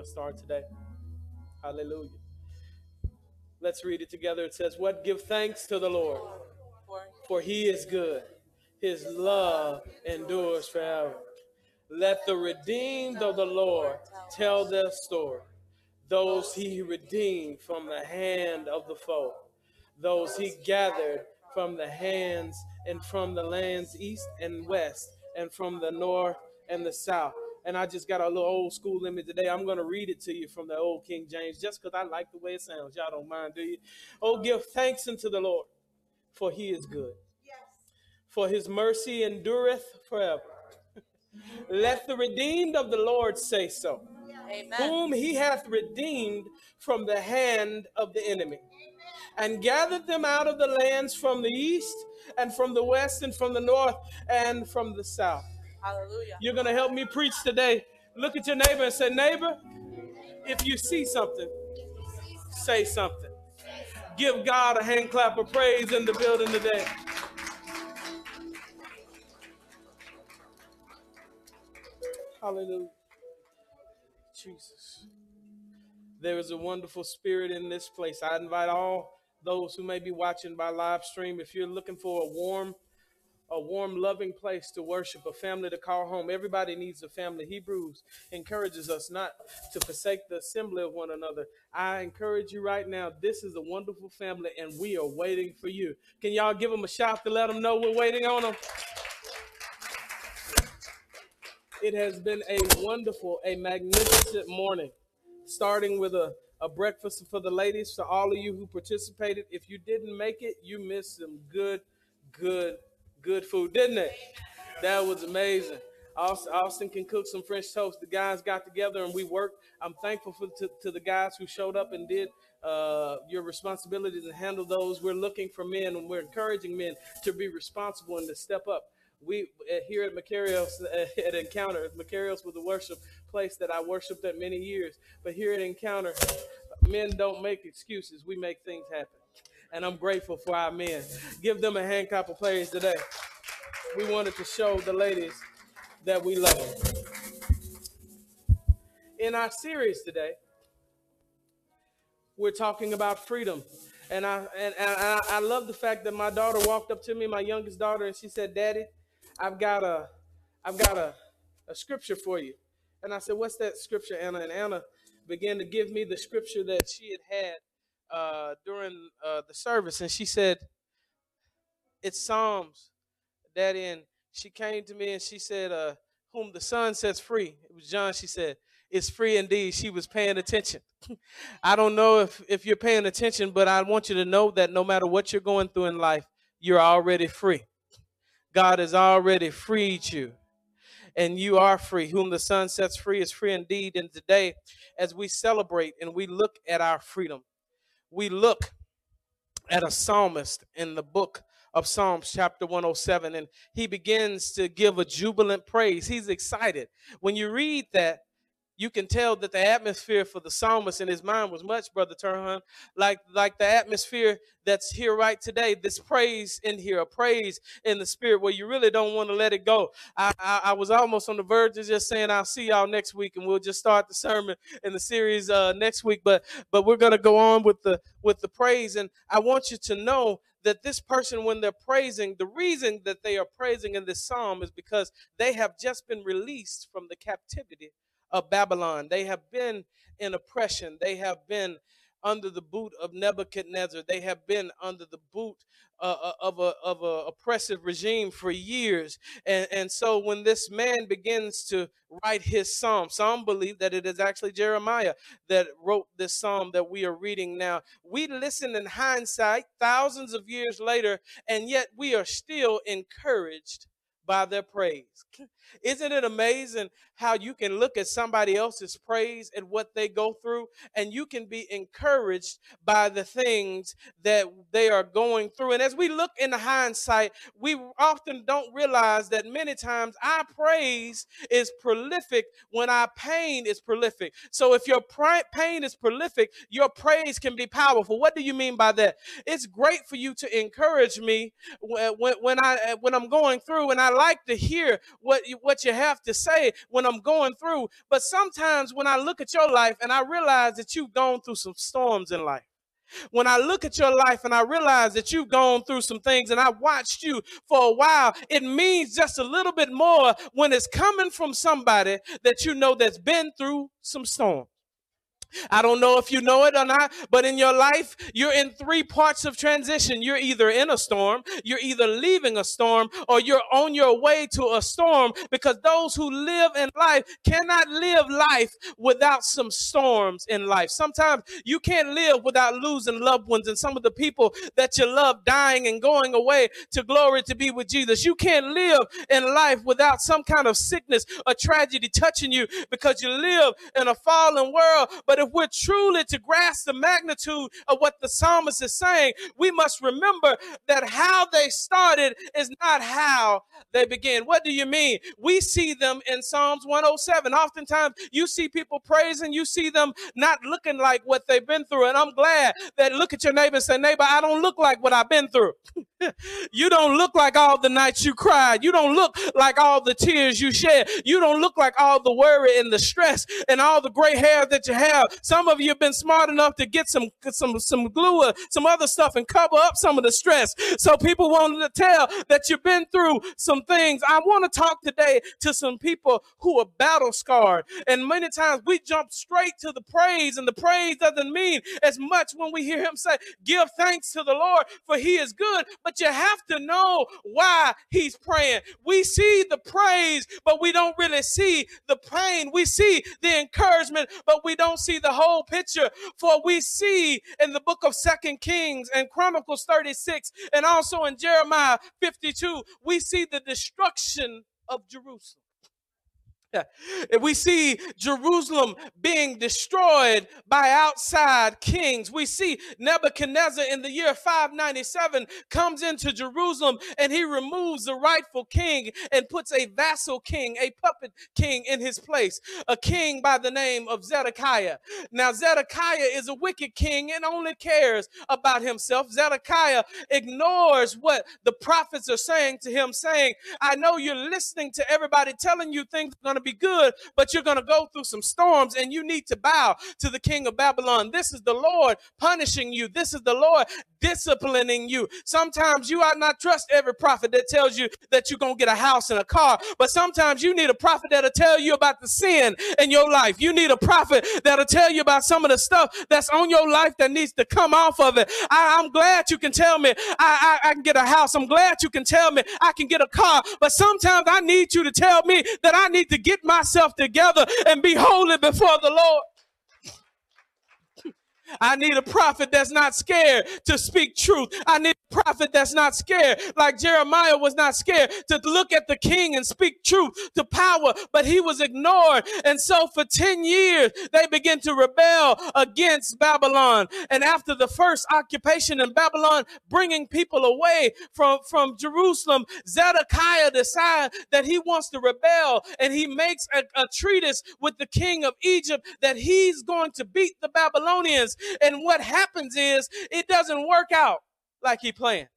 to start today. Hallelujah. Let's read it together. It says, What give thanks to the Lord, for he is good. His love endures forever. Let the redeemed of the Lord tell their story. Those he redeemed from the hand of the foe, those he gathered from the hands and from the lands east and west, and from the north and the south. And I just got a little old school in me today. I'm going to read it to you from the old King James just because I like the way it sounds. Y'all don't mind, do you? Oh, give thanks unto the Lord, for he is good. For his mercy endureth forever. Let the redeemed of the Lord say so, Amen. whom he hath redeemed from the hand of the enemy, and gathered them out of the lands from the east, and from the west, and from the north, and from the south. Hallelujah. You're going to help me preach today. Look at your neighbor and say, Neighbor, if you see something, say something. Give God a hand clap of praise in the building today. Hallelujah. Jesus. There is a wonderful spirit in this place. I invite all those who may be watching by live stream, if you're looking for a warm, a warm, loving place to worship, a family to call home. Everybody needs a family. Hebrews encourages us not to forsake the assembly of one another. I encourage you right now, this is a wonderful family, and we are waiting for you. Can y'all give them a shout to let them know we're waiting on them? It has been a wonderful, a magnificent morning, starting with a, a breakfast for the ladies. To all of you who participated, if you didn't make it, you missed some good, good, good food, didn't it? That was amazing. Austin, Austin can cook some French toast. The guys got together and we worked. I'm thankful for to, to the guys who showed up and did uh, your responsibilities and handle those. We're looking for men and we're encouraging men to be responsible and to step up we uh, here at Macarios uh, at Encounter, Macarios was a worship place that I worshiped at many years. But here at Encounter, men don't make excuses; we make things happen. And I'm grateful for our men. Give them a hand clap of praise today. We wanted to show the ladies that we love them. In our series today, we're talking about freedom. And I and, and I, I love the fact that my daughter walked up to me, my youngest daughter, and she said, "Daddy, I've got a, I've got a, a scripture for you. And I said, what's that scripture, Anna? And Anna began to give me the scripture that she had had uh, during uh, the service. And she said, it's Psalms, Daddy. And she came to me and she said, uh, whom the Son sets free. It was John, she said, "It's free indeed. She was paying attention. I don't know if, if you're paying attention, but I want you to know that no matter what you're going through in life, you're already free. God has already freed you, and you are free. Whom the Son sets free is free indeed. And today, as we celebrate and we look at our freedom, we look at a psalmist in the book of Psalms, chapter 107, and he begins to give a jubilant praise. He's excited. When you read that, you can tell that the atmosphere for the psalmist in his mind was much, Brother Turhan, like, like the atmosphere that's here right today. This praise in here, a praise in the spirit where you really don't want to let it go. I, I, I was almost on the verge of just saying, I'll see y'all next week and we'll just start the sermon in the series uh, next week. But but we're gonna go on with the with the praise. And I want you to know that this person, when they're praising, the reason that they are praising in this psalm is because they have just been released from the captivity of Babylon. They have been in oppression. They have been under the boot of Nebuchadnezzar. They have been under the boot uh, uh of a of a oppressive regime for years. And and so when this man begins to write his psalm, some believe that it is actually Jeremiah that wrote this psalm that we are reading now. We listen in hindsight, thousands of years later, and yet we are still encouraged by their praise. Isn't it amazing how you can look at somebody else's praise and what they go through, and you can be encouraged by the things that they are going through? And as we look in hindsight, we often don't realize that many times our praise is prolific when our pain is prolific. So if your pain is prolific, your praise can be powerful. What do you mean by that? It's great for you to encourage me when, when I when I'm going through, and I like to hear what you, what you have to say when I'm going through. But sometimes when I look at your life and I realize that you've gone through some storms in life, when I look at your life and I realize that you've gone through some things and I watched you for a while, it means just a little bit more when it's coming from somebody that you know that's been through some storms. I don't know if you know it or not, but in your life, you're in three parts of transition. You're either in a storm, you're either leaving a storm, or you're on your way to a storm because those who live in life cannot live life without some storms in life. Sometimes you can't live without losing loved ones and some of the people that you love dying and going away to glory to be with Jesus. You can't live in life without some kind of sickness or tragedy touching you because you live in a fallen world. But if we're truly to grasp the magnitude of what the psalmist is saying, we must remember that how they started is not how they began. What do you mean? We see them in Psalms 107. Oftentimes, you see people praising, you see them not looking like what they've been through. And I'm glad that look at your neighbor and say, Neighbor, I don't look like what I've been through. you don't look like all the nights you cried. You don't look like all the tears you shed. You don't look like all the worry and the stress and all the gray hair that you have. Some of you have been smart enough to get some some some glue or some other stuff and cover up some of the stress. So people want to tell that you've been through some things. I want to talk today to some people who are battle scarred. And many times we jump straight to the praise, and the praise doesn't mean as much when we hear him say, Give thanks to the Lord, for he is good. But you have to know why he's praying. We see the praise, but we don't really see the pain. We see the encouragement, but we don't see the whole picture. For we see in the book of Second Kings and Chronicles 36 and also in Jeremiah 52, we see the destruction of Jerusalem. We see Jerusalem being destroyed by outside kings. We see Nebuchadnezzar in the year 597 comes into Jerusalem and he removes the rightful king and puts a vassal king, a puppet king in his place, a king by the name of Zedekiah. Now, Zedekiah is a wicked king and only cares about himself. Zedekiah ignores what the prophets are saying to him, saying, I know you're listening to everybody telling you things are going to to be good, but you're going to go through some storms and you need to bow to the king of Babylon. This is the Lord punishing you. This is the Lord disciplining you. Sometimes you ought not trust every prophet that tells you that you're going to get a house and a car, but sometimes you need a prophet that'll tell you about the sin in your life. You need a prophet that'll tell you about some of the stuff that's on your life that needs to come off of it. I, am glad you can tell me I, I, I can get a house. I'm glad you can tell me I can get a car, but sometimes I need you to tell me that I need to get get myself together and be holy before the Lord. I need a prophet that's not scared to speak truth. I need a prophet that's not scared, like Jeremiah was not scared to look at the king and speak truth to power, but he was ignored. And so for 10 years, they began to rebel against Babylon. And after the first occupation in Babylon, bringing people away from, from Jerusalem, Zedekiah decides that he wants to rebel and he makes a, a treatise with the king of Egypt that he's going to beat the Babylonians. And what happens is it doesn't work out like he planned.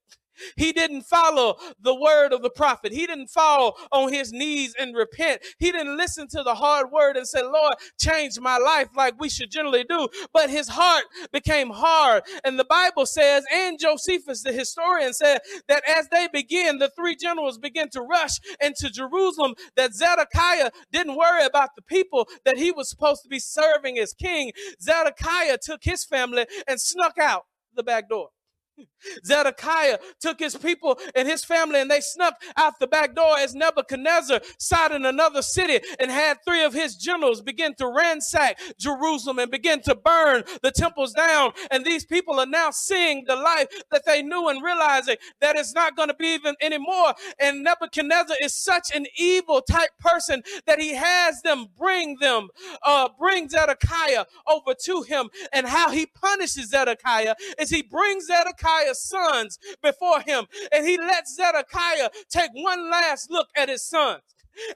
He didn't follow the word of the prophet. He didn't fall on his knees and repent. He didn't listen to the hard word and say, Lord, change my life like we should generally do. But his heart became hard. And the Bible says, and Josephus, the historian, said that as they began, the three generals began to rush into Jerusalem, that Zedekiah didn't worry about the people that he was supposed to be serving as king. Zedekiah took his family and snuck out the back door. Zedekiah took his people and his family and they snuck out the back door as Nebuchadnezzar sat in another city and had three of his generals begin to ransack Jerusalem and begin to burn the temples down. And these people are now seeing the life that they knew and realizing that it's not going to be even anymore. And Nebuchadnezzar is such an evil type person that he has them bring them, uh, bring Zedekiah over to him. And how he punishes Zedekiah is he brings Zedekiah Zedekiah's sons before him. And he lets Zedekiah take one last look at his sons.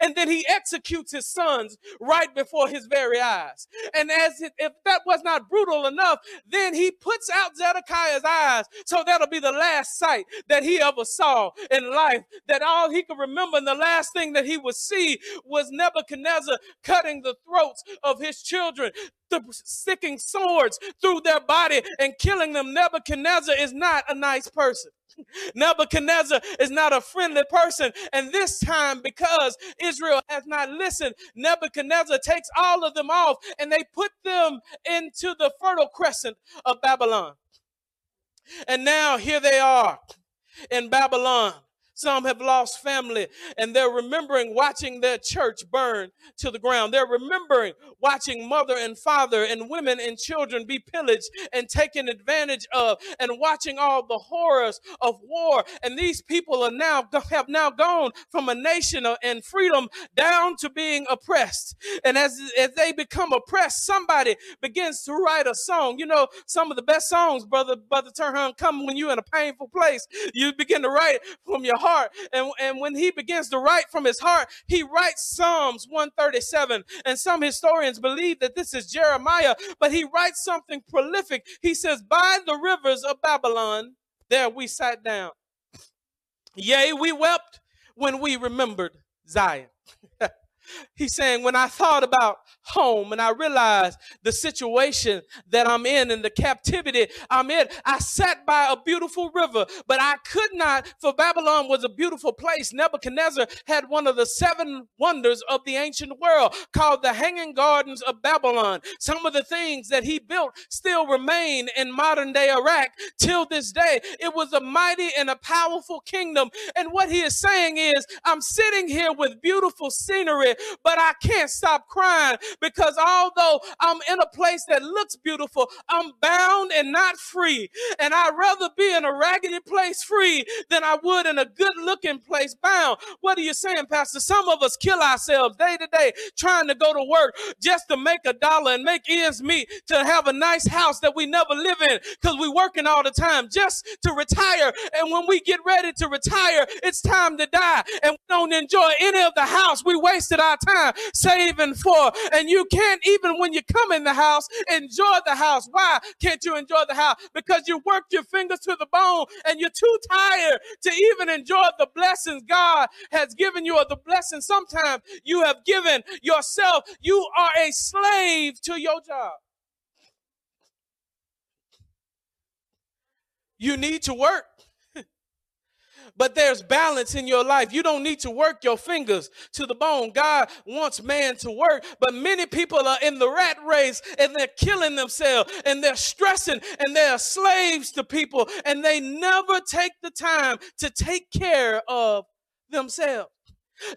And then he executes his sons right before his very eyes. And as it, if that was not brutal enough, then he puts out Zedekiah's eyes. So that'll be the last sight that he ever saw in life. That all he could remember, and the last thing that he would see was Nebuchadnezzar cutting the throats of his children the sticking swords through their body and killing them. Nebuchadnezzar is not a nice person. Nebuchadnezzar is not a friendly person. And this time, because Israel has not listened, Nebuchadnezzar takes all of them off and they put them into the fertile crescent of Babylon. And now here they are in Babylon. Some have lost family and they're remembering watching their church burn to the ground. They're remembering watching mother and father and women and children be pillaged and taken advantage of and watching all the horrors of war. And these people are now have now gone from a nation and freedom down to being oppressed. And as, as they become oppressed, somebody begins to write a song. You know, some of the best songs, brother, brother Turhan, come when you're in a painful place. You begin to write from your heart heart. And, and when he begins to write from his heart, he writes Psalms 137. And some historians believe that this is Jeremiah, but he writes something prolific. He says, By the rivers of Babylon, there we sat down. Yea, we wept when we remembered Zion. He's saying, when I thought about home and I realized the situation that I'm in and the captivity I'm in, I sat by a beautiful river, but I could not, for Babylon was a beautiful place. Nebuchadnezzar had one of the seven wonders of the ancient world called the Hanging Gardens of Babylon. Some of the things that he built still remain in modern day Iraq till this day. It was a mighty and a powerful kingdom. And what he is saying is, I'm sitting here with beautiful scenery, but I can't stop crying because although I'm in a place that looks beautiful, I'm bound and not free. And I'd rather be in a raggedy place free than I would in a good looking place bound. What are you saying, Pastor? Some of us kill ourselves day to day trying to go to work just to make a dollar and make ends meet to have a nice house that we never live in because we're working all the time just to retire. And when we get ready to retire, it's time to die. And we don't enjoy any of the house we wasted our time saving for. And you can't, even when you come in the house, enjoy the house. Why can't you enjoy the house? Because you worked your fingers to the bone and you're too tired to even enjoy the blessings God has given you or the blessings sometimes you have given yourself. You are a slave to your job. You need to work but there's balance in your life. You don't need to work your fingers to the bone. God wants man to work, but many people are in the rat race and they're killing themselves and they're stressing and they're slaves to people and they never take the time to take care of themselves.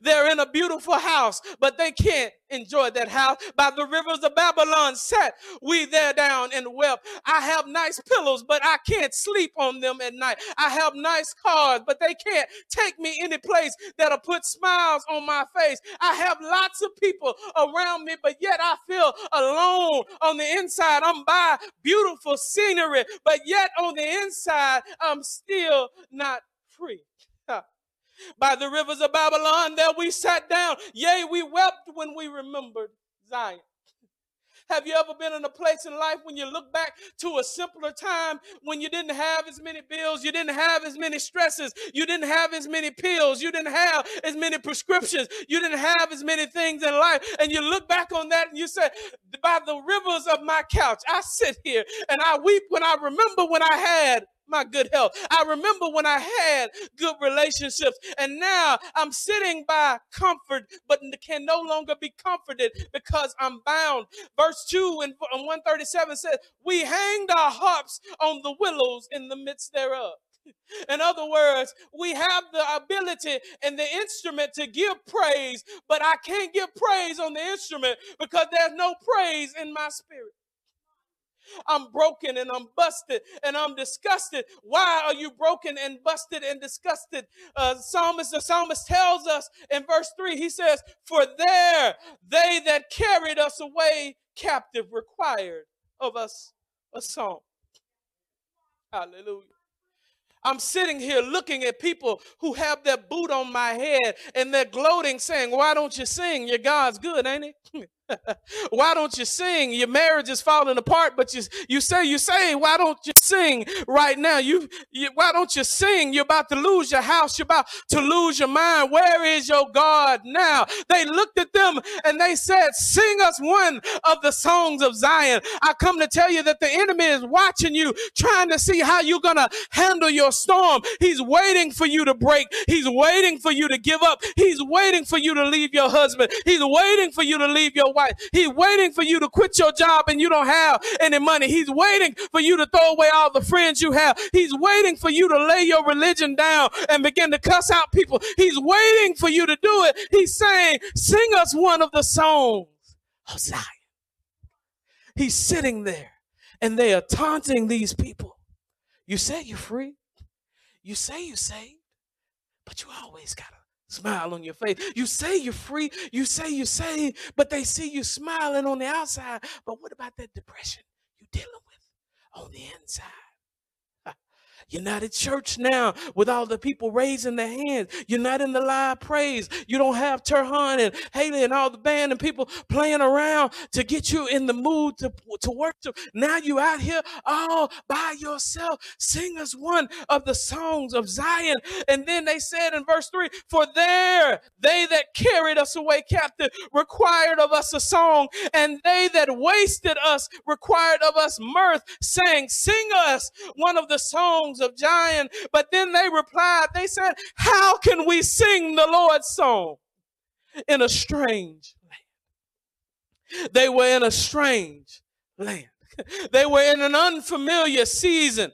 They're in a beautiful house, but they can't enjoy that house. By the rivers of Babylon sat we there down and wept. I have nice pillows, but I can't sleep on them at night. I have nice cars, but they can't take me any place that'll put smiles on my face. I have lots of people around me, but yet I feel alone on the inside. I'm by beautiful scenery, but yet on the inside, I'm still not free by the rivers of Babylon. There we sat down. Yea, we wept when we remembered Zion. Have you ever been in a place in life when you look back to a simpler time when you didn't have as many bills, you didn't have as many stresses, you didn't have as many pills, you didn't have as many prescriptions, you didn't have as many things in life, and you look back on that and you say, By the rivers of my couch, I sit here and I weep when I remember when I had my good health. I remember when I had good relationships, and now I'm sitting by comfort, but can no longer be comforted because I'm bound. Verse 2 and 137 says, We hanged our harps on the willows in the midst thereof. In other words, we have the ability and the instrument to give praise, but I can't give praise on the instrument because there's no praise in my spirit. I'm broken and I'm busted and I'm disgusted. Why are you broken and busted and disgusted? Uh, psalmist, the psalmist tells us in verse 3, he says, For there they that carried us away captive required of us a song. Hallelujah. I'm sitting here looking at people who have their boot on my head and they're gloating, saying, Why don't you sing? Your God's good, ain't it? why don't you sing? Your marriage is falling apart, but you, you say, you say, why don't you sing right now? You, you, why don't you sing? You're about to lose your house. You're about to lose your mind. Where is your God now? They looked at them and they said, sing us one of the songs of Zion. I come to tell you that the enemy is watching you, trying to see how you're to handle your storm. He's waiting for you to break. He's waiting for you to give up. He's waiting for you to leave your husband. He's waiting for you to leave your wife wife. He's waiting for you to quit your job and you don't have any money. He's waiting for you to throw away all the friends you have. He's waiting for you to lay your religion down and begin to cuss out people. He's waiting for you to do it. He's saying, sing us one of the songs of. He's sitting there and they are taunting these people. You say you're free. You say you're saved, but you always got to smile on your face. You say you're free, you say you're saved, but they see you smiling on the outside. But what about that depression you're dealing with on the inside? You're not at church now with all the people raising their hands. You're not in the live praise. You don't have Turhan and Haley and all the band and people playing around to get you in the mood to, to worship. Now you out here all by yourself. Sing us one of the songs of Zion. And then they said in verse 3 For there they that carried us away captive required of us a song, and they that wasted us required of us mirth, saying, Sing us one of the songs of Zion. But then they replied, they said, How can we sing the Lord's song in a strange land? They were in a strange land. They were in an unfamiliar season.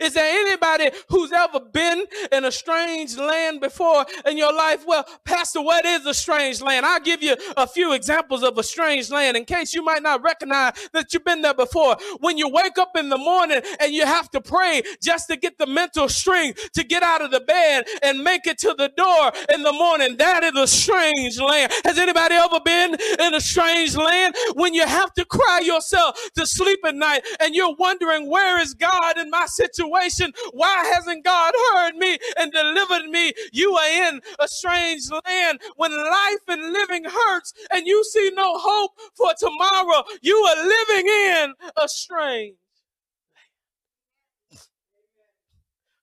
Is there anybody who's ever been in a strange land before in your life? Well, Pastor, what is a strange land? I'll give you a few examples of a strange land in case you might not recognize that you've been there before. When you wake up in the morning and you have to pray just to get the mental strength to get out of the bed and make it to the door in the morning, that is a strange land. Has anybody ever been in a strange land when you have to cry yourself to sleep at night and you're wondering, where is God in my situation? Situation. Why hasn't God heard me and delivered me? You are in a strange land when life and living hurts and you see no hope for tomorrow. You are living in a strange land.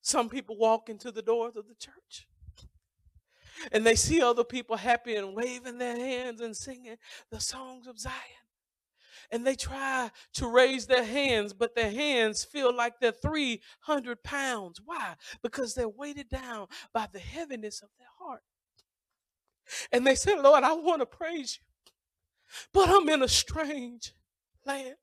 Some people walk into the doors of the church and they see other people happy and waving their hands and singing the songs of Zion and they try to raise their hands, but their hands feel like they're 300 pounds. Why? Because they're weighted down by the heaviness of their heart. And they said, Lord, I want to praise you, but I'm in a strange land.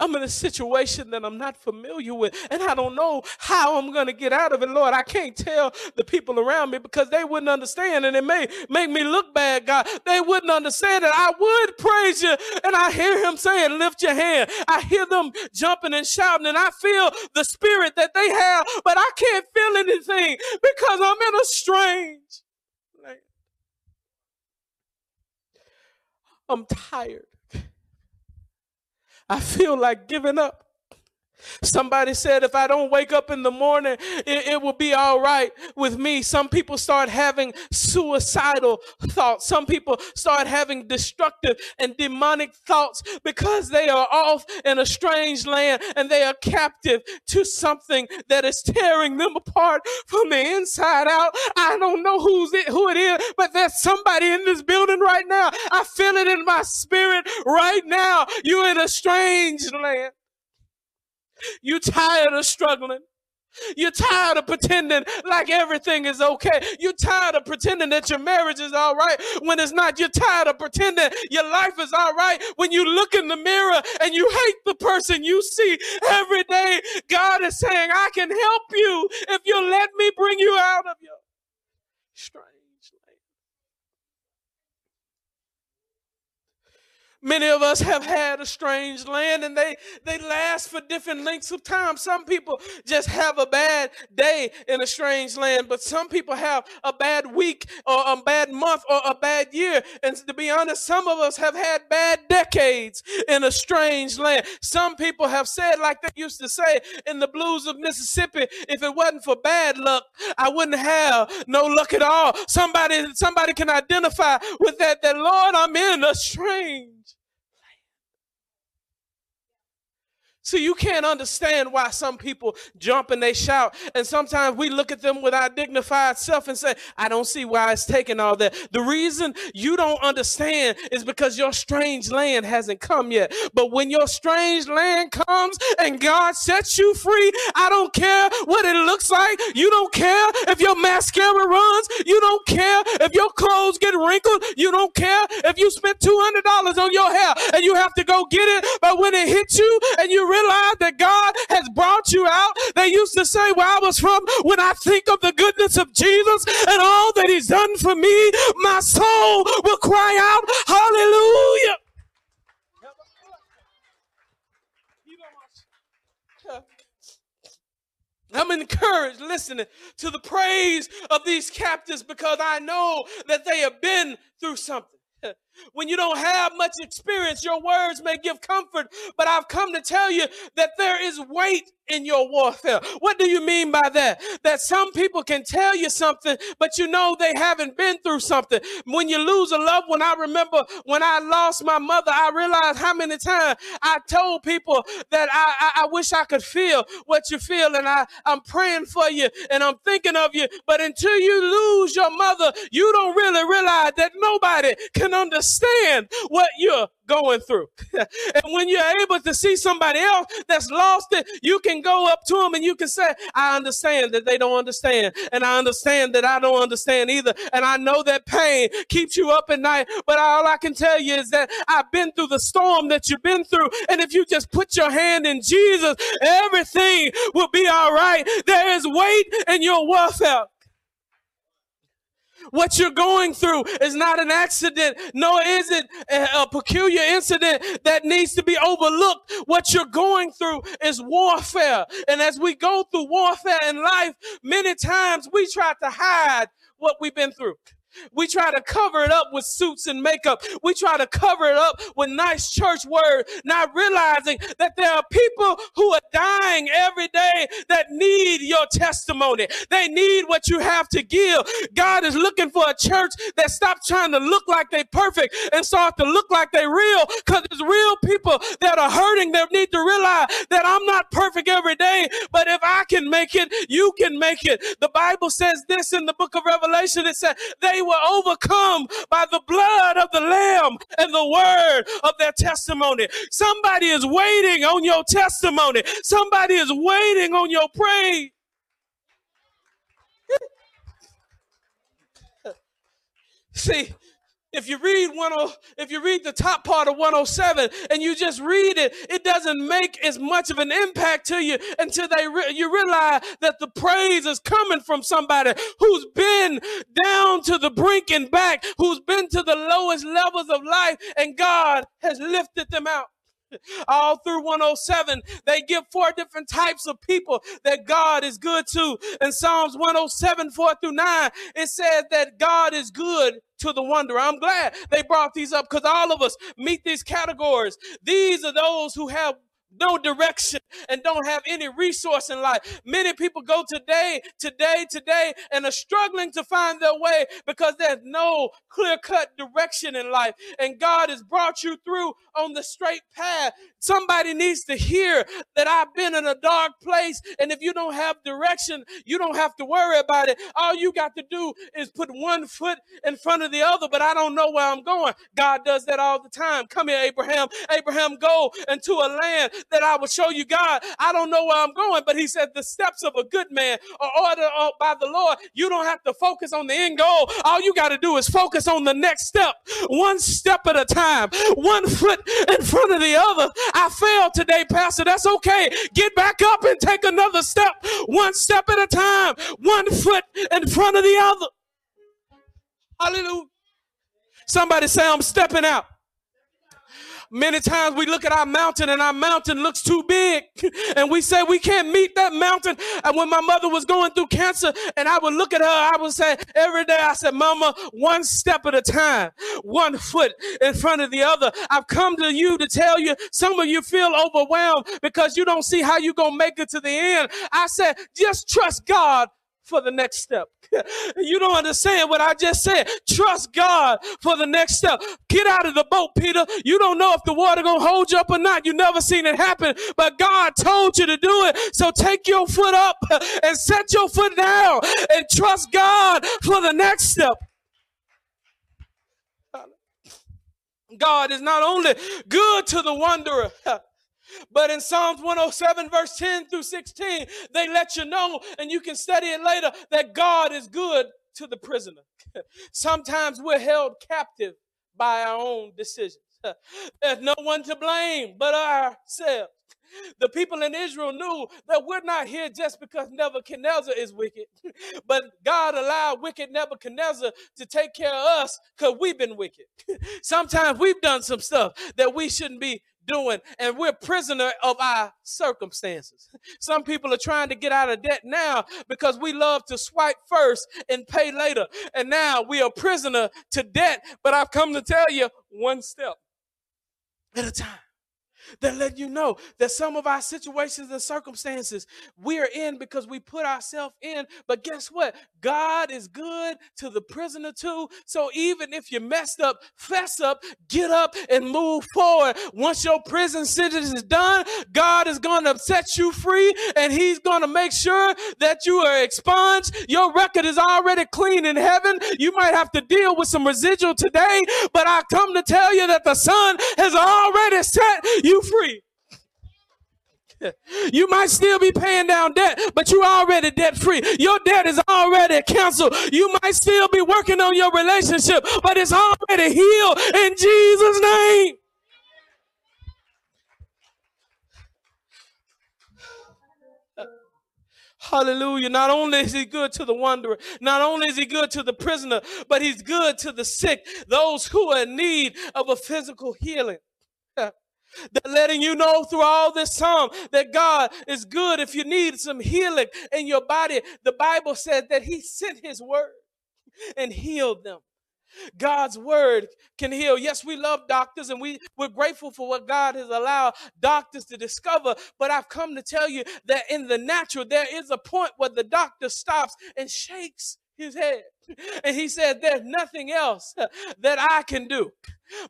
I'm in a situation that I'm not familiar with, and I don't know how I'm going to get out of it, Lord. I can't tell the people around me because they wouldn't understand, and it may make me look bad, God. They wouldn't understand it. I would praise you, and I hear Him saying, Lift your hand. I hear them jumping and shouting, and I feel the spirit that they have, but I can't feel anything because I'm in a strange land. I'm tired. I feel like giving up. Somebody said, if I don't wake up in the morning, it, it, will be all right with me. Some people start having suicidal thoughts. Some people start having destructive and demonic thoughts because they are off in a strange land and they are captive to something that is tearing them apart from the inside out. I don't know who's it, who it is, but there's somebody in this building right now. I feel it in my spirit right now. You're in a strange land. You tired of struggling. You're tired of pretending like everything is okay. You're tired of pretending that your marriage is all right when it's not. You're tired of pretending your life is all right when you look in the mirror and you hate the person you see every day. God is saying, I can help you if you let me bring you out of your strange life. Many of us have had a strange land and they, they last for different lengths of time. Some people just have a bad day in a strange land, but some people have a bad week or a bad month or a bad year. And to be honest, some of us have had bad decades in a strange land. Some people have said, like they used to say in the blues of Mississippi, if it wasn't for bad luck, I wouldn't have no luck at all. Somebody, somebody can identify with that, that Lord, I'm in a strange So you can't understand why some people jump and they shout. And sometimes we look at them with our dignified self and say, I don't see why it's taking all that. The reason you don't understand is because your strange land hasn't come yet. But when your strange land comes and God sets you free, I don't care what it looks like. You don't care if your mascara runs. You don't care if your clothes get wrinkled. You don't care if you spent $200 on your hair and you have to go get it. But when it hits you and you realize that God has brought you out? They used to say where I was from, when I think of the goodness of Jesus and all that he's done for me, my soul will cry out, hallelujah. I'm encouraged listening to the praise of these captives because I know that they have been through something. When you don't have much experience, your words may give comfort, but I've come to tell you that there is weight in your warfare. What do you mean by that? That some people can tell you something, but you know they haven't been through something. When you lose a loved one, I remember when I lost my mother, I realized how many times I told people that I, I, I wish I could feel what you feel, and I, I'm praying for you and I'm thinking of you. But until you lose your mother, you don't really realize that nobody can understand what you're going through. and when you're able to see somebody else that's lost it, you can go up to them and you can say, I understand that they don't understand. And I understand that I don't understand either. And I know that pain keeps you up at night. But all I can tell you is that I've been through the storm that you've been through. And if you just put your hand in Jesus, everything will be all right. There is weight in your warfare. What you're going through is not an accident, nor is it a, a, peculiar incident that needs to be overlooked. What you're going through is warfare. And as we go through warfare in life, many times we try to hide what we've been through. We try to cover it up with suits and makeup. We try to cover it up with nice church words, not realizing that there are people who are dying every day that need your testimony. They need what you have to give. God is looking for a church that stops trying to look like they perfect and start to look like they real because there's real people that are hurting that need to realize that I'm not perfect every day, but if I can make it, you can make it. The Bible says this in the book of Revelation. It said they were overcome by the blood of the Lamb and the word of their testimony. Somebody is waiting on your testimony. Somebody is waiting on your praise. See, if you read one, oh, if you read the top part of 107 and you just read it, it doesn't make as much of an impact to you until they re- you realize that the praise is coming from somebody who's been down to the brink and back, who's been to the lowest levels of life, and God has lifted them out all through 107 they give four different types of people that god is good to in psalms 107 4 through 9 it says that god is good to the wanderer. I'm glad they brought these up because all of us meet these categories. These are those who have no direction and don't have any resource in life. Many people go today, today, today, and are struggling to find their way because there's no clear cut direction in life. And God has brought you through on the straight path. Somebody needs to hear that I've been in a dark place. And if you don't have direction, you don't have to worry about it. All you got to do is put one foot in front of the other, but I don't know where I'm going. God does that all the time. Come here, Abraham. Abraham, go into a land that I will show you, God. I don't know where I'm going, but he said the steps of a good man are ordered by the Lord. You don't have to focus on the end goal. All you got to do is focus on the next step, one step at a time, one foot in front of the other. I failed today, Pastor. That's okay. Get back up and take another step, one step at a time, one foot in front of the other. Hallelujah. Somebody say, I'm stepping out. Many times we look at our mountain and our mountain looks too big and we say we can't meet that mountain. And when my mother was going through cancer and I would look at her, I would say every day, I said, mama, one step at a time, one foot in front of the other. I've come to you to tell you some of you feel overwhelmed because you don't see how you're going to make it to the end. I said, just trust God for the next step. you don't understand what I just said. Trust God for the next step. Get out of the boat, Peter. You don't know if the water gonna hold you up or not. You never seen it happen, but God told you to do it. So take your foot up and set your foot down and trust God for the next step. God is not only good to the wanderer, but in Psalms 107, verse 10 through 16, they let you know, and you can study it later, that God is good to the prisoner. Sometimes we're held captive by our own decisions. There's no one to blame but ourselves. The people in Israel knew that we're not here just because Nebuchadnezzar is wicked, but God allowed wicked Nebuchadnezzar to take care of us because we've been wicked. Sometimes we've done some stuff that we shouldn't be doing, and we're prisoner of our circumstances. Some people are trying to get out of debt now because we love to swipe first and pay later. And now we are prisoner to debt. But I've come to tell you one step at a time that let you know that some of our situations and circumstances we're in because we put ourselves in. But guess what? God is good to the prisoner too. So even if you messed up, fess up, get up and move forward. Once your prison sentence is done, God is going to set you free and he's going to make sure that you are expunged. Your record is already clean in heaven. You might have to deal with some residual today, but I come to tell you that the sun has already set you free. You might still be paying down debt, but you're already debt free. Your debt is already canceled. You might still be working on your relationship, but it's already healed in Jesus' name. Hallelujah. Not only is he good to the wanderer, not only is he good to the prisoner, but he's good to the sick, those who are in need of a physical healing. They're letting you know through all this time that God is good if you need some healing in your body. The Bible says that He sent His word and healed them. God's word can heal. Yes, we love doctors and we, we're grateful for what God has allowed doctors to discover. But I've come to tell you that in the natural, there is a point where the doctor stops and shakes his head. And he said, There's nothing else that I can do.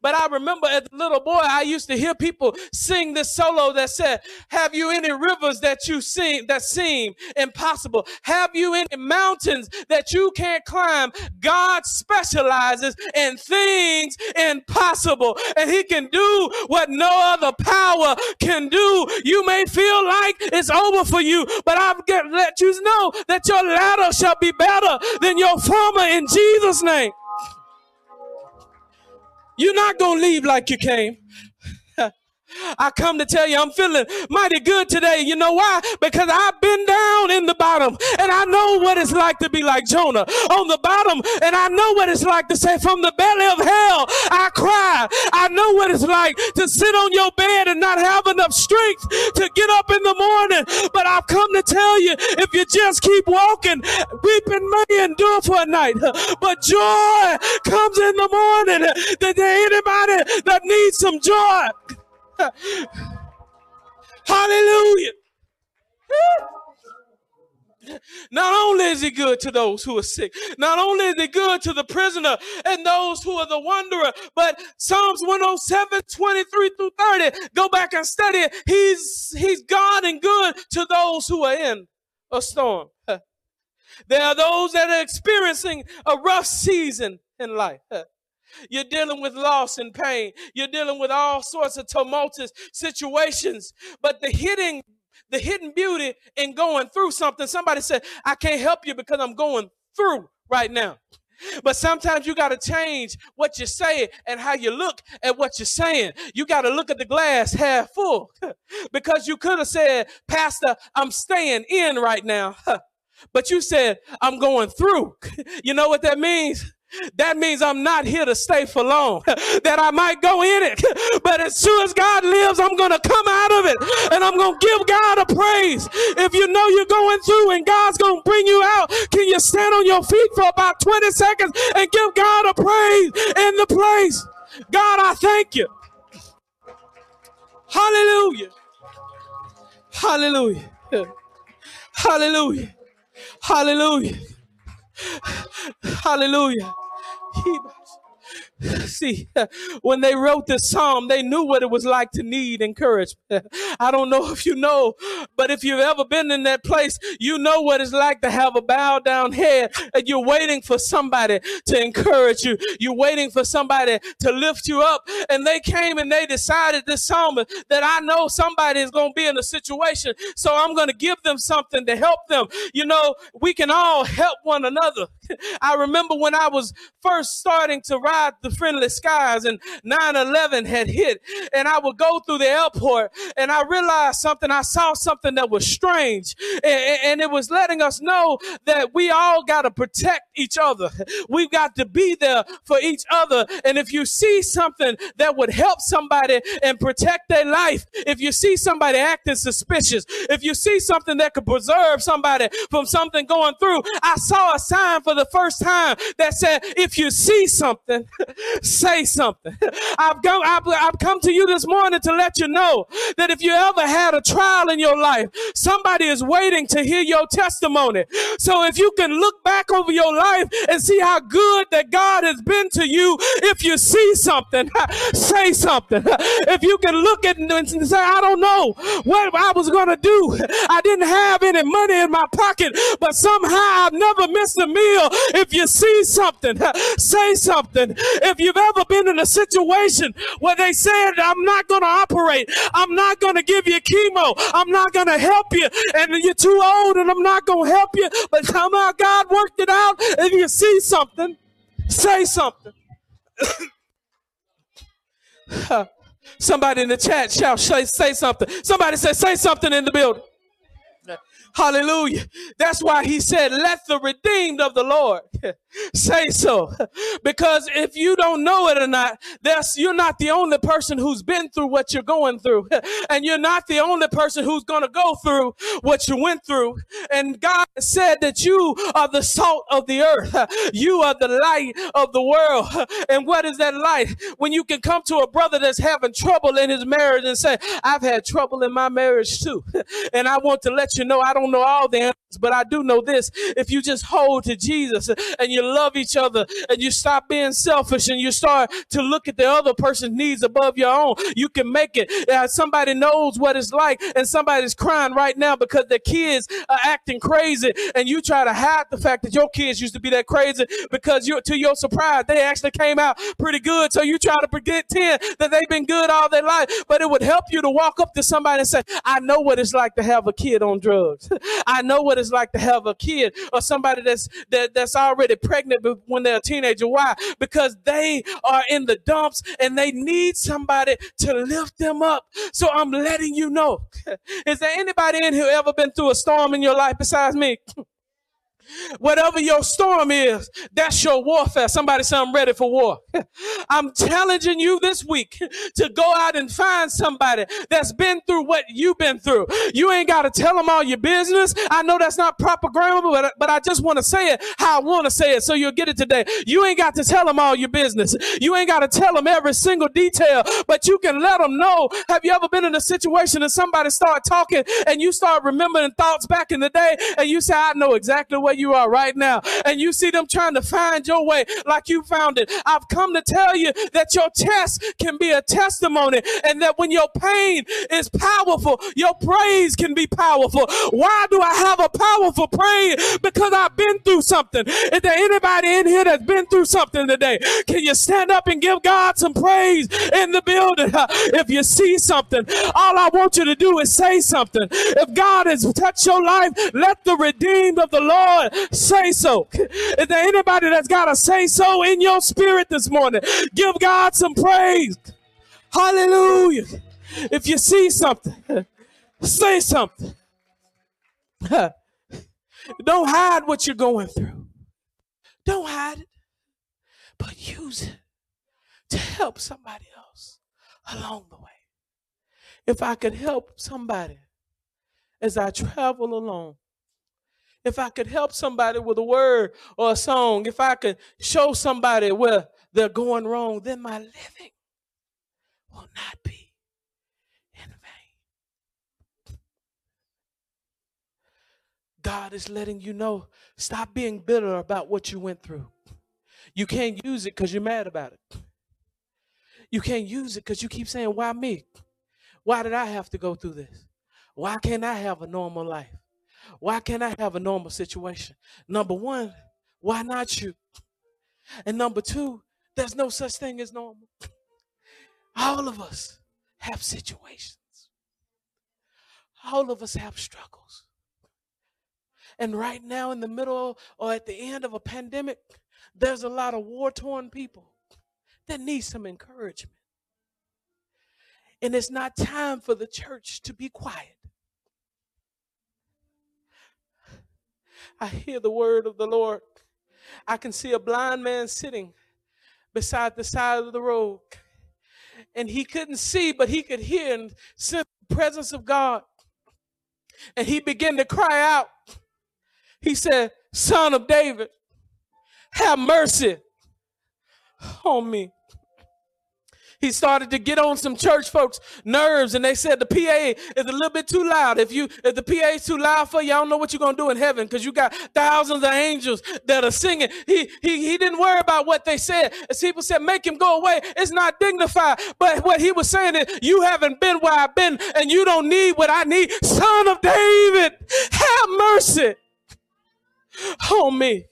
But I remember as a little boy, I used to hear people sing this solo that said, Have you any rivers that you sing that seem impossible? Have you any mountains that you can't climb? God specializes in things impossible, and He can do what no other power can do. You may feel like it's over for you, but I've let you know that your latter shall be better than your former in Jesus' name. You're not going to leave like you came. I come to tell you I'm feeling mighty good today. You know why? Because I've been down in the bottom and I know what it's like to be like Jonah on the bottom and I know what it's like to say from the belly of hell I cry. I know what it's like to sit on your bed and not have enough strength to get up in the morning. But I've come to tell you if you just keep walking, weeping may endure for a night, but joy comes in the morning. That anybody that needs some joy, Hallelujah. Not only is he good to those who are sick, not only is he good to the prisoner and those who are the wanderer, but Psalms 107, 23 through 30, go back and study it. He's, he's God and good to those who are in a storm. There are those that are experiencing a rough season in life. You're dealing with loss and pain. You're dealing with all sorts of tumultuous situations. But the hidden, the hidden beauty in going through something, somebody said, I can't help you because I'm going through right now. But sometimes you got to change what you're saying and how you look at what you're saying. You got to look at the glass half full because you could have said, Pastor, I'm staying in right now. But you said, I'm going through. You know what that means? That means I'm not here to stay for long. that I might go in it. But as soon as God lives, I'm going to come out of it and I'm going to give God a praise. If you know you're going through and God's going to bring you out, can you stand on your feet for about 20 seconds and give God a praise in the place? God, I thank you. Hallelujah. Hallelujah. Hallelujah. Hallelujah. Hallelujah. See, when they wrote this psalm, they knew what it was like to need encouragement. I don't know if you know, but if you've ever been in that place, you know what it's like to have a bowed down head and you're waiting for somebody to encourage you. You're waiting for somebody to lift you up. And they came and they decided this psalm that I know somebody is going to be in a situation. So I'm going to give them something to help them. You know, we can all help one another. I remember when I was first starting to ride the friendly skies and 9-11 had hit and I would go through the airport and I realized something. I saw something that was strange and, and it was letting us know that we all got to protect each other. We've got to be there for each other. And if you see something that would help somebody and protect their life, if you see somebody acting suspicious, if you see something that could preserve somebody from something going through, I saw a sign for the first time that said, if you see something, say something. I've come, I've, I've come to you this morning to let you know that if you ever had a trial in your life, somebody is waiting to hear your testimony. So if you can look back over your life and see how good that God has been to you, if you see something, say something. If you can look at and say, I don't know what I was going to do. I didn't have any money in my pocket, but somehow I've never missed a meal. If you see something, say something. If you've ever been in a situation where they said, I'm not going to operate, I'm not going to give you chemo, I'm not going to help you, and you're too old and I'm not going to help you, but somehow God worked it out. If you see something, say something. Somebody in the chat shall say, say something. Somebody say, say something in the building. Hallelujah. That's why he said, let the redeemed of the Lord say so. Because if you don't know it or not, you're not the only person who's been through what you're going through. And you're not the only person who's going to go through what you went through. And God said that you are the salt of the earth. You are the light of the world. And what is that light? When you can come to a brother that's having trouble in his marriage and say, I've had trouble in my marriage too. And I want to let you know I don't know all the but I do know this. If you just hold to Jesus and you love each other and you stop being selfish and you start to look at the other person's needs above your own, you can make it. Uh, somebody knows what it's like and somebody's crying right now because their kids are acting crazy and you try to hide the fact that your kids used to be that crazy because you, to your surprise, they actually came out pretty good. So you try to pretend that they've been good all their life, but it would help you to walk up to somebody and say, I know what it's like to have a kid on drugs. I know what it's like to have a kid or somebody that's, that, that's already pregnant when they're a teenager. Why? Because they are in the dumps and they need somebody to lift them up. So I'm letting you know. Is there anybody in here ever been through a storm in your life besides me? Whatever your storm is, that's your warfare. Somebody say, I'm ready for war. I'm challenging you this week to go out and find somebody that's been through what you've been through. You ain't got to tell them all your business. I know that's not proper grammar, but, but I just want to say it how I want to say it so you'll get it today. You ain't got to tell them all your business. You ain't got to tell them every single detail, but you can let them know. Have you ever been in a situation and somebody start talking and you start remembering thoughts back in the day and you say, I know exactly where you are right now. And you see them trying to find your way like you found it. I've come to tell you that your test can be a testimony and that when your pain is powerful, your praise can be powerful. Why do I have a powerful praise? Because I've been through something. Is there anybody in here that's been through something today? Can you stand up and give God some praise in the building? If you see something, all I want you to do is say something. If God has touched your life, let the redeemed of the Lord say so. Is there anybody that's got to say so in your spirit this morning? Give God some praise. Hallelujah. If you see something, say something. Don't hide what you're going through. Don't hide it, but use it to help somebody else along the way. If I could help somebody as I travel along, if I could help somebody with a word or a song, if I could show somebody where they're going wrong, then my living will not be in vain. God is letting you know stop being bitter about what you went through. You can't use it because you're mad about it. You can't use it because you keep saying, Why me? Why did I have to go through this? Why can't I have a normal life? Why can't I have a normal situation? Number one, why not you? And number two, there's no such thing as normal. All of us have situations. All of us have struggles. And right now, in the middle or at the end of a pandemic, there's a lot of war torn people that need some encouragement. And it's not time for the church to be quiet. I hear the word of the Lord. I can see a blind man sitting beside the side of the road. And he couldn't see, but he could hear and sense the presence of God. And he began to cry out. He said, Son of David, have mercy on me he started to get on some church folks' nerves, and they said the PA is a little bit too loud. If you if the PA is too loud for you, I don't know what you're gonna do in heaven because you got thousands of angels that are singing. He he he didn't worry about what they said. As people said, make him go away. It's not dignified. But what he was saying is, you haven't been where I've been, and you don't need what I need. Son of David, have mercy on me.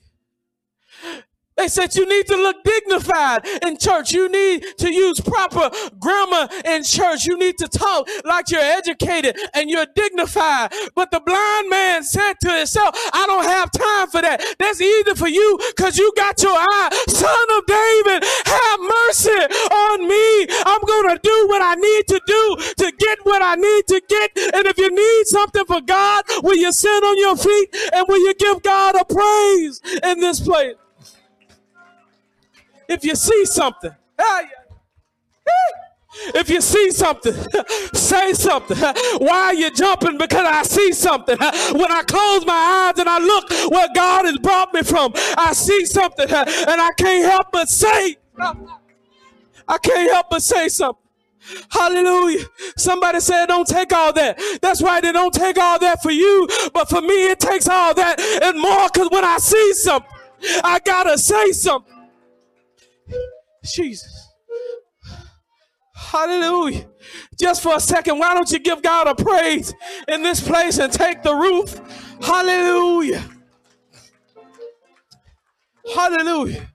They said you need to look dignified in church. You need to use proper grammar in church. You need to talk like you're educated and you're dignified. But the blind man said to himself, I don't have time for that. That's easy for you because you got your eye. Son of David, have mercy on me. I'm going to do what I need to do to get what I need to get. And if you need something for God, will you sit on your feet and will you give God a praise in this place? If you see something, if you see something, say something. Why are you jumping? Because I see something. When I close my eyes and I look where God has brought me from, I see something and I can't help but say, I can't help but say something. Hallelujah. Somebody said, don't take all that. That's right. It don't take all that for you, but for me, it takes all that and more because when I see something, I gotta say something. Jesus. Hallelujah. Just for a second, why don't you give God a praise in this place and take the roof? Hallelujah. Hallelujah.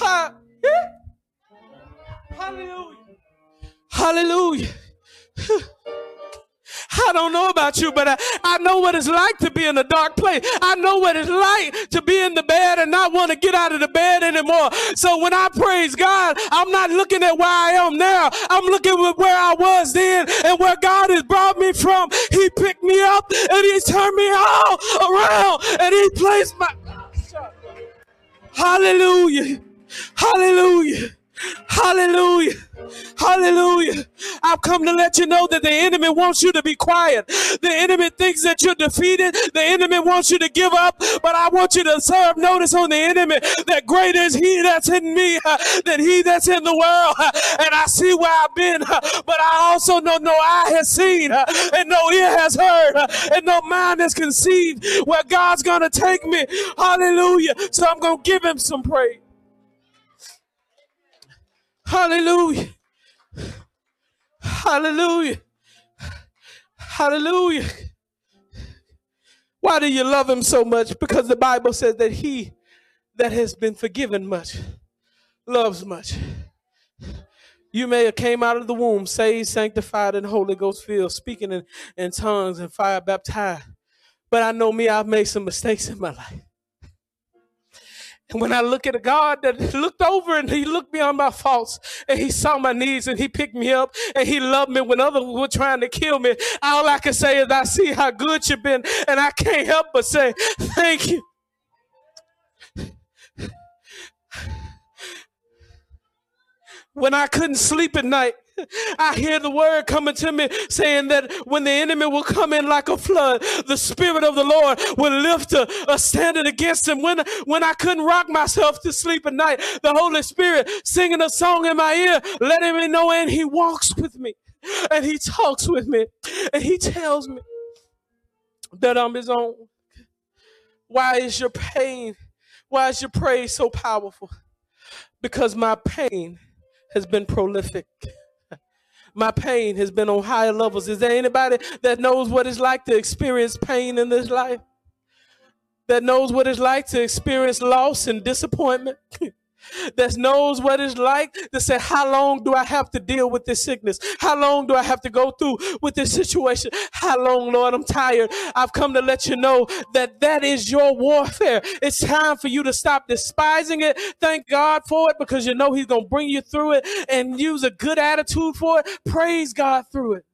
Eh? Hallelujah. Hallelujah. I don't know about you, but I, I know what it's like to be in a dark place. I know what it's like to be in the bed and not want to get out of the bed anymore. So when I praise God, I'm not looking at where I am now. I'm looking at where I was then and where God has brought me from. He picked me up and he turned me all around and he placed my. Hallelujah. Hallelujah. Hallelujah. Hallelujah. I've come to let you know that the enemy wants you to be quiet. The enemy thinks that you're defeated. The enemy wants you to give up. But I want you to serve notice on the enemy that greater is he that's in me uh, than he that's in the world. Uh, and I see where I've been, uh, but I also know no eye has seen uh, and no ear has heard uh, and no mind has conceived where God's going to take me. Hallelujah. So I'm going to give him some praise. Hallelujah. Hallelujah. Hallelujah. Why do you love him so much? Because the Bible says that he that has been forgiven much loves much. You may have came out of the womb saved, sanctified, and Holy Ghost filled, speaking in, in tongues and fire baptized. But I know me, I've made some mistakes in my life. And when I look at a God that looked over and he looked beyond my faults and he saw my needs and he picked me up and he loved me when others were trying to kill me, all I can say is I see how good you've been and I can't help but say thank you. When I couldn't sleep at night, I hear the word coming to me saying that when the enemy will come in like a flood, the Spirit of the Lord will lift a, a standard against him. When, when I couldn't rock myself to sleep at night, the Holy Spirit singing a song in my ear, letting me know, and He walks with me, and He talks with me, and He tells me that I'm His own. Why is your pain? Why is your praise so powerful? Because my pain has been prolific my pain has been on higher levels. Is there anybody that knows what it's like to experience pain in this life? That knows what it's like to experience loss and disappointment? that knows what it's like to say, How long do I have to deal with this sickness? How long do I have to go through with this situation? How long, Lord? I'm tired. I've come to let you know that that is your warfare. It's time for you to stop despising it. Thank God for it because you know He's going to bring you through it and use a good attitude for it. Praise God through it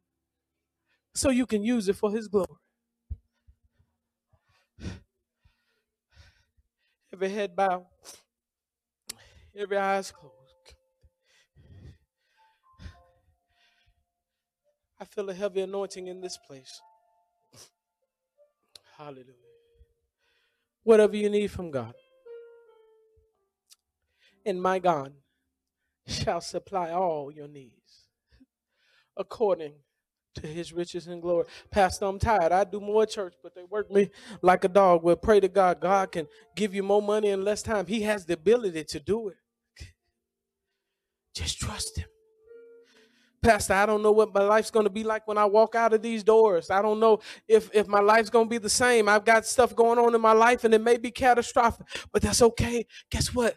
so you can use it for His glory. Every head bow. Every eye's closed. I feel a heavy anointing in this place. Hallelujah. Whatever you need from God. And my God shall supply all your needs according to his riches and glory. Pastor, I'm tired. I do more church, but they work me like a dog. Well, pray to God. God can give you more money in less time. He has the ability to do it. Just trust him. Pastor, I don't know what my life's going to be like when I walk out of these doors. I don't know if, if my life's going to be the same. I've got stuff going on in my life and it may be catastrophic, but that's okay. Guess what?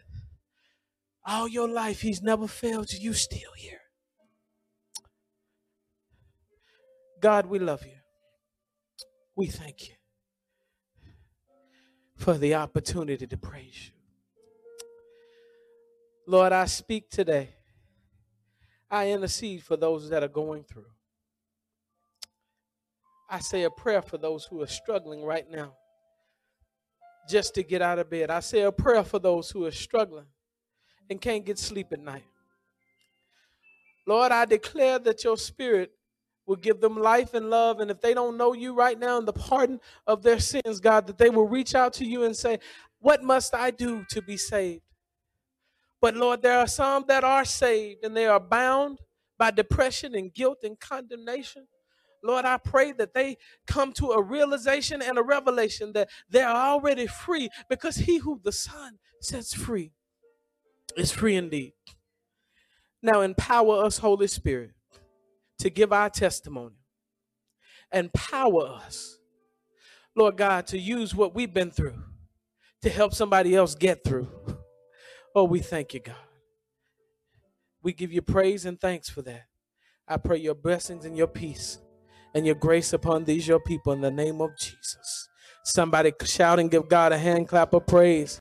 All your life, he's never failed you. You still here. God, we love you. We thank you for the opportunity to praise you. Lord, I speak today I intercede for those that are going through. I say a prayer for those who are struggling right now just to get out of bed. I say a prayer for those who are struggling and can't get sleep at night. Lord, I declare that your spirit will give them life and love. And if they don't know you right now in the pardon of their sins, God, that they will reach out to you and say, What must I do to be saved? But Lord, there are some that are saved and they are bound by depression and guilt and condemnation. Lord, I pray that they come to a realization and a revelation that they are already free because he who the Son sets free is free indeed. Now, empower us, Holy Spirit, to give our testimony. Empower us, Lord God, to use what we've been through to help somebody else get through. Oh, we thank you, God. We give you praise and thanks for that. I pray your blessings and your peace and your grace upon these your people in the name of Jesus. Somebody shout and give God a hand clap of praise.